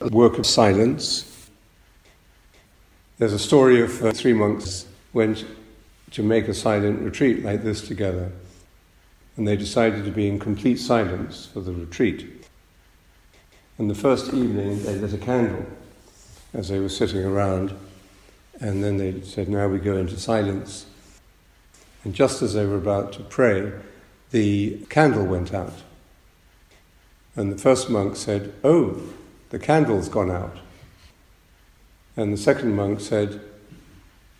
a work of silence. There's a story of uh, three monks went to make a silent retreat like this together, and they decided to be in complete silence for the retreat. And the first evening, they lit a candle as they were sitting around, and then they said, Now we go into silence. And just as they were about to pray, the candle went out. And the first monk said, Oh, the candle's gone out. And the second monk said,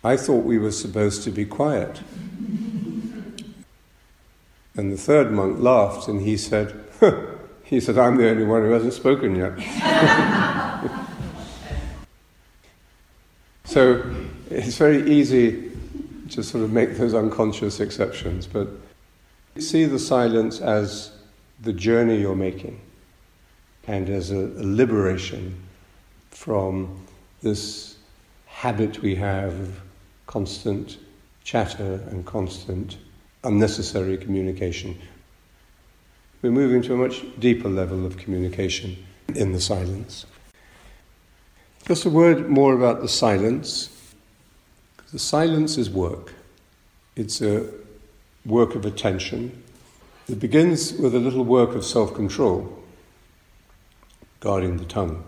I thought we were supposed to be quiet. And the third monk laughed and he said, he said, I'm the only one who hasn't spoken yet. so it's very easy to sort of make those unconscious exceptions, but see the silence as the journey you're making and as a, liberation from this habit we have of constant chatter and constant unnecessary communication. We're moving to a much deeper level of communication in the silence. Just a word more about the silence. The silence is work. It's a work of attention. It begins with a little work of self control, guarding the tongue.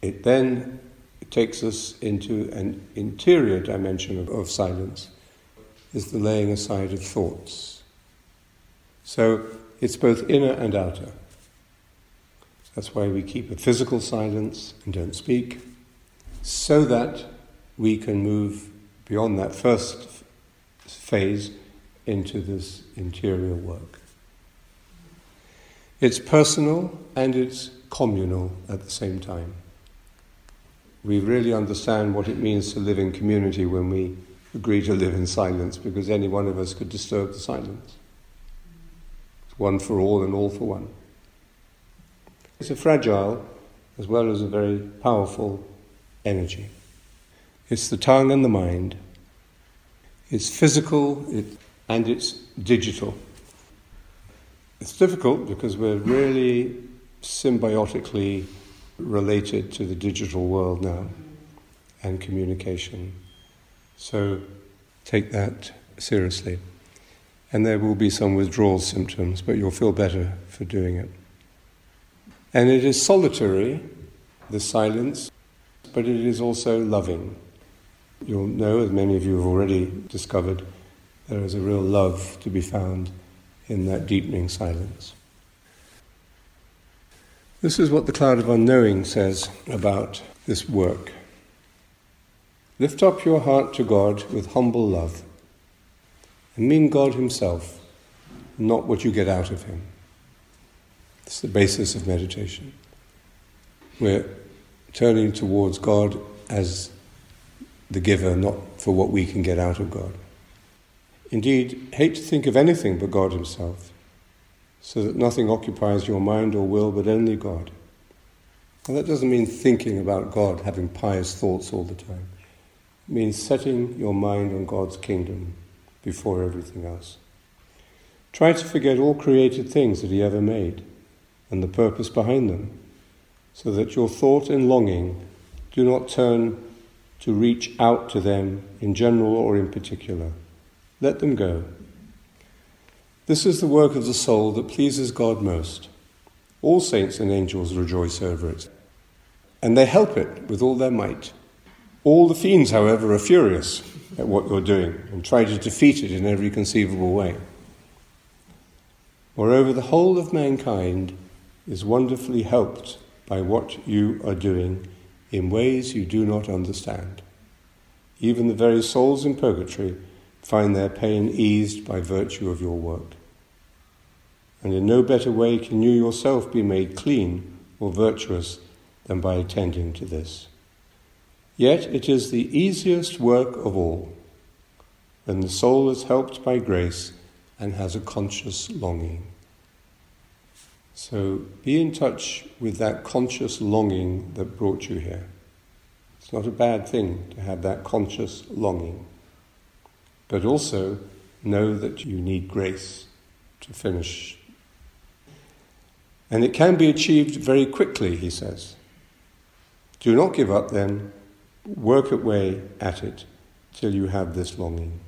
It then takes us into an interior dimension of, of silence, is the laying aside of thoughts. So it's both inner and outer. That's why we keep a physical silence and don't speak, so that we can move beyond that first phase into this interior work. It's personal and it's communal at the same time. We really understand what it means to live in community when we agree to live in silence because any one of us could disturb the silence. It's one for all and all for one. It's a fragile as well as a very powerful energy. It's the tongue and the mind. It's physical it, and it's digital. It's difficult because we're really symbiotically related to the digital world now and communication. So take that seriously. And there will be some withdrawal symptoms, but you'll feel better for doing it. And it is solitary, the silence, but it is also loving. You'll know, as many of you have already discovered, there is a real love to be found in that deepening silence. This is what the cloud of unknowing says about this work. Lift up your heart to God with humble love and mean God Himself, not what you get out of Him. It's the basis of meditation. We're turning towards God as the giver, not for what we can get out of God. Indeed, hate to think of anything but God Himself, so that nothing occupies your mind or will but only God. And that doesn't mean thinking about God, having pious thoughts all the time. It means setting your mind on God's kingdom before everything else. Try to forget all created things that He ever made and the purpose behind them, so that your thought and longing do not turn to reach out to them in general or in particular. Let them go. This is the work of the soul that pleases God most. All saints and angels rejoice over it, and they help it with all their might. All the fiends, however, are furious at what you're doing and try to defeat it in every conceivable way. Moreover, the whole of mankind is wonderfully helped by what you are doing in ways you do not understand. Even the very souls in purgatory find their pain eased by virtue of your work. And in no better way can you yourself be made clean or virtuous than by attending to this. Yet it is the easiest work of all when the soul is helped by grace and has a conscious longing. So be in touch with that conscious longing that brought you here. It's not a bad thing to have that conscious longing. But also know that you need grace to finish. And it can be achieved very quickly, he says. Do not give up then, work away at it till you have this longing.